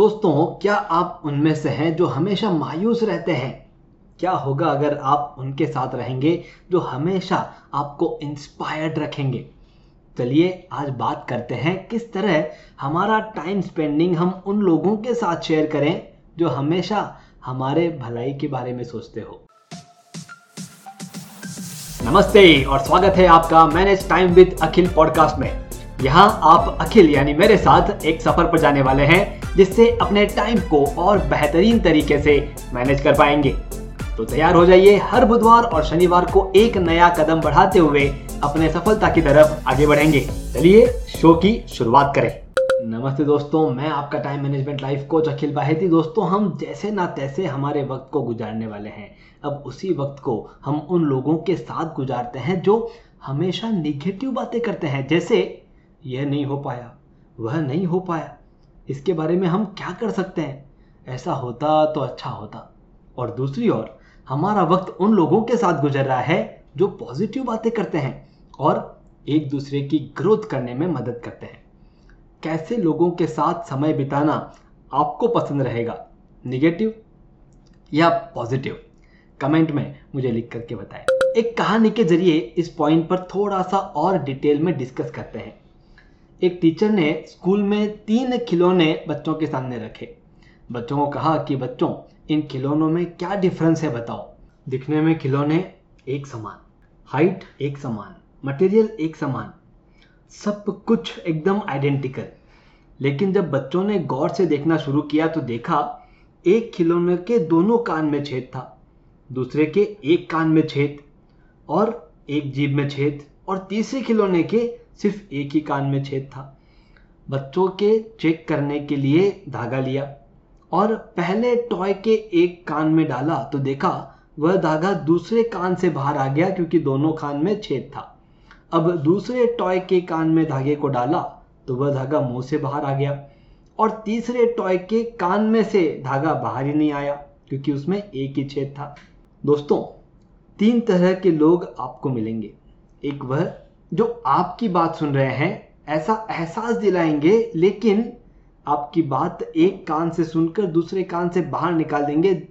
दोस्तों, क्या आप उनमें से हैं जो हमेशा मायूस रहते हैं? क्या होगा अगर आप उनके साथ रहेंगे जो हमेशा आपको इंस्पायर्ड रखेंगे? चलिए, आज बात करते हैं किस तरह हमारा टाइम स्पेंडिंग हम उन लोगों के साथ शेयर करें जो हमेशा हमारे भलाई के बारे में सोचते हो। नमस्ते और स्वागत है आपका manage time with Akhil podcast में। यहाँ आप अखिल, यानी मेरे साथ, एक सफ़र पर जाने वाले हैं। जिससे अपने टाइम को और बेहतरीन तरीके से मैनेज कर पाएँगे। तो तैयार हो जाइए हर बुधवार और शनिवार को एक नया कदम बढ़ाते हुए अपने सफलता की तरफ़ आगे बढ़ेंगे। चलिए शो की शुरुआत करें। नमस्ते दोस्तों, मैं आपका time management life coach Akhil Baheti. दोस्तों, हम जैसे ना तैसे हमारे वक्त को गुजारने वाले हैं। अब उसी वक्त को हम उन लोगों के साथ गुजारते हैं जो हमेशा निगेटिव बातें करते हैं, जैसे, यह नहीं हो पाया, वह नहीं हो पाया। इसके बारे में हम क्या कर सकते हैं? ऐसा होता तो अच्छा होता। और दूसरी ओर, हमारा वक्त उन लोगों के साथ गुजर रहा है जो पॉजिटिव बातें करते हैं और एक दूसरे की ग्रोथ करने में मदद करते हैं। कैसे लोगों के साथ समय बिताना आपको पसंद रहेगा? निगेटिव या पॉजिटिव? कमेंट में मुझे लिख करके बताएँ। एक कहानी के ज़रिए इस पॉइंट पर थोड़ा सा और डिटेल में डिस्कस करते हैं। एक टीचर ने स्कूल में तीन खिलौने बच्चों के सामने रखे। बच्चों को कहा कि, बच्चों, इन खिलौनों में क्या डिफरेंस है बताओ? दिखने में खिलौने एक समान हाइट एक समान मटेरियल एक समान, सब कुछ एकदम आइडेंटिकल लेकिन जब बच्चों ने गौर से देखना शुरू किया तो देखा, एक खिलौने के दोनों कान में छेद था, दूसरे के एक कान में छेद, और एक जीभ में छेद, और तीसरे खिलौने के सिर्फ़ एक ही कान में छेद था। बच्चों के चेक करने के लिए धागा लिया और पहले टॉय के एक कान में डाला तो देखा वह धागा दूसरे कान से बाहर आ गया क्योंकि दोनों कान में छेद था। अब दूसरे टॉय के कान में धागे को डाला तो वह धागा मुँह से बाहर आ गया और तीसरे टॉय के कान में से धागा बाहर ही नहीं आया क्योंकि उसमें एक ही छेद था। दोस्तों, तीन तरह के लोग आपको मिलेंगे। एक वह जो आपकी बात सुन रहे हैं, ऐसा एहसास दिलाएँगे, लेकिन आपकी बात एक कान से सुनकर दूसरे कान से बाहर निकाल देंगे।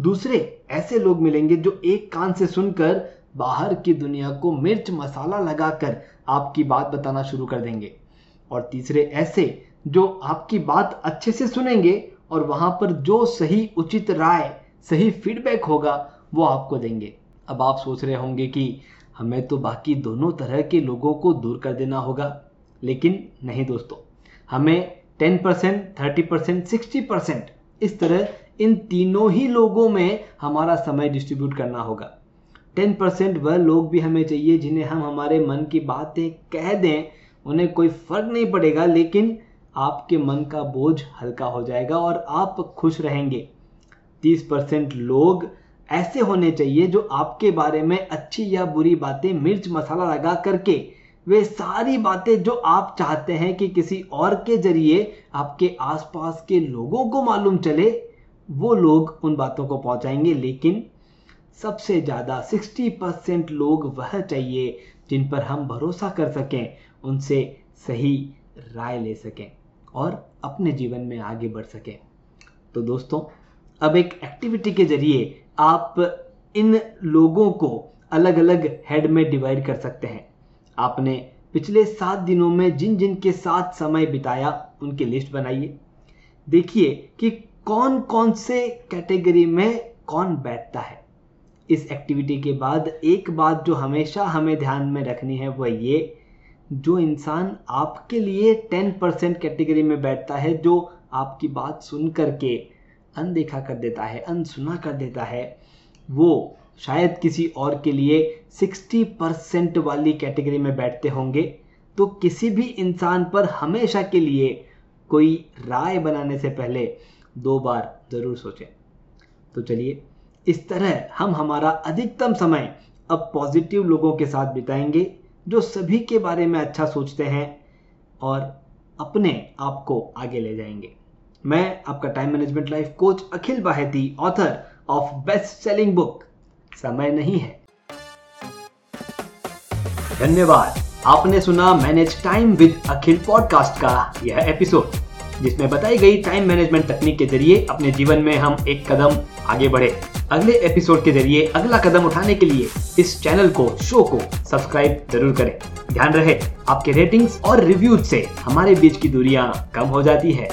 दूसरे ऐसे लोग मिलेंगे जो एक कान से सुनकर बाहर की दुनिया को मिर्च मसाला लगाकर आपकी बात बताना शुरू कर देंगे। और तीसरे ऐसे जो आपकी बात अच्छे से सुनेंगे और वहाँ पर जो सही उचित राय, सही फीडबैक होगा, वो आपको देंगे। अब आप सोच रहे होंगे कि हमें तो बाकी दोनों तरह के लोगों को दूर कर देना होगा। लेकिन नहीं दोस्तों, हमें ten percent thirty percent sixty percent इस तरह इन तीनों ही लोगों में हमारा समय डिस्ट्रीब्यूट करना होगा। टेन परसेंट वह लोग भी हमें चाहिए जिन्हें हम हमारे मन की बातें कह दें, उन्हें कोई फ़र्क नहीं पड़ेगा, लेकिन आपके मन का बोझ हल्का हो जाएगा और आप खुश रहेंगे। तीस परसेंट लोग ऐसे होने चाहिए जो आपके बारे में अच्छी या बुरी बातें मिर्च मसाला लगा करके, वे सारी बातें जो आप चाहते हैं कि किसी और के ज़रिए आपके आसपास के लोगों को मालूम चले, वो लोग उन बातों को पहुंचाएँगे। लेकिन सबसे ज़्यादा 60 परसेंट लोग वह चाहिए जिन पर हम भरोसा कर सकें, उनसे सही राय ले सकें और अपने जीवन में आगे बढ़ सकें। तो दोस्तों, अब एक एक्टिविटी के ज़रिए आप इन लोगों को अलग अलग हेड में डिवाइड कर सकते हैं। आपने पिछले सात दिनों में जिन जिन के साथ समय बिताया, उनकी लिस्ट बनाइए। देखिए कि कौन कौन से कैटेगरी में कौन बैठता है। इस एक्टिविटी के बाद एक बात जो हमेशा हमें ध्यान में रखनी है, वह ये, जो इंसान आपके लिए टेन परसेंट कैटेगरी में बैठता है, जो आपकी बात सुन करके अनदेखा कर देता है, अनसुना कर देता है, वो शायद किसी और के लिए 60 परसेंट वाली कैटेगरी में बैठते होंगे। तो किसी भी इंसान पर हमेशा के लिए कोई राय बनाने से पहले दो बार ज़रूर सोचें। तो चलिए, इस तरह हम हमारा अधिकतम समय अब पॉजिटिव लोगों के साथ बिताएँगे, जो सभी के बारे में अच्छा सोचते हैं और अपने आप को आगे ले जाएँगे। मैं आपका time management life coach Akhil Baheti author of best selling book समय नहीं है। धन्यवाद। आपने सुना manage time with Akhil podcast का यह एपिसोड जिसमें बताई गई टाइम मैनेजमेंट तकनीक के ज़रिए अपने जीवन में हम एक कदम आगे बढ़े। अगले एपिसोड के ज़रिए अगला कदम उठाने के लिए इस चैनल को शो को सब्सक्राइब ज़रूर करें। ध्यान रहे, आपके रेटिंग्स और रिव्यूज़ से हमारे बीच की दूरियाँ कम हो जाती है।